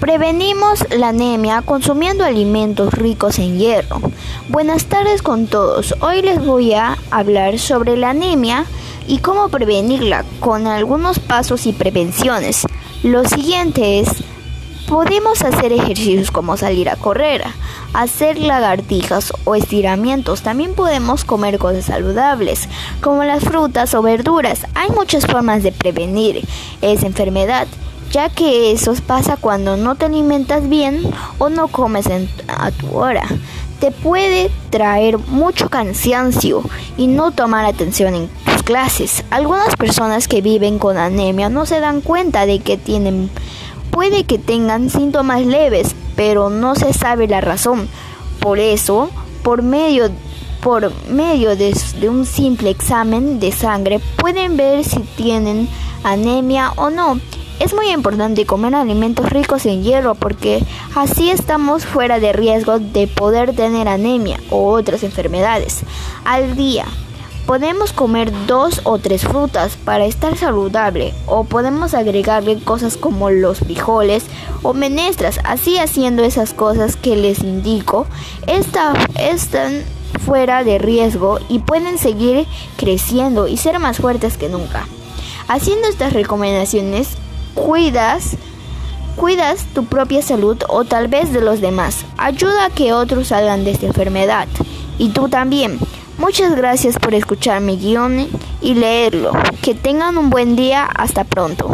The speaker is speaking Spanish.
Prevenimos la anemia consumiendo alimentos ricos en hierro. Buenas tardes con todos. Hoy les voy a hablar sobre la anemia y cómo prevenirla con algunos pasos y prevenciones. Lo siguiente es, podemos hacer ejercicios como salir a correr, hacer lagartijas o estiramientos. También podemos comer cosas saludables, como las frutas o verduras. Hay muchas formas de prevenir esa enfermedad ya que eso pasa cuando no te alimentas bien o no comes a tu hora. Te puede traer mucho cansancio y no tomar atención en tus clases. Algunas personas que viven con anemia no se dan cuenta de que tienen, puede que tengan síntomas leves, pero no se sabe la razón. Por eso, por medio por medio de, de, un simple examen de sangre pueden ver si tienen anemia o no. Es muy importante comer alimentos ricos en hierro porque así estamos fuera de riesgo de poder tener anemia o otras enfermedades. Al día podemos comer dos o tres frutas para estar saludable o podemos agregarle cosas como los frijoles o menestras. Así haciendo esas cosas que les indico, están fuera de riesgo y pueden seguir creciendo y ser más fuertes que nunca. Haciendo estas recomendaciones, cuidas, cuidas tu propia salud o tal vez de los demás. Ayuda a que otros salgan de esta enfermedad. Y tú también. Muchas gracias por escuchar mi guion y leerlo. Que tengan un buen día. Hasta pronto.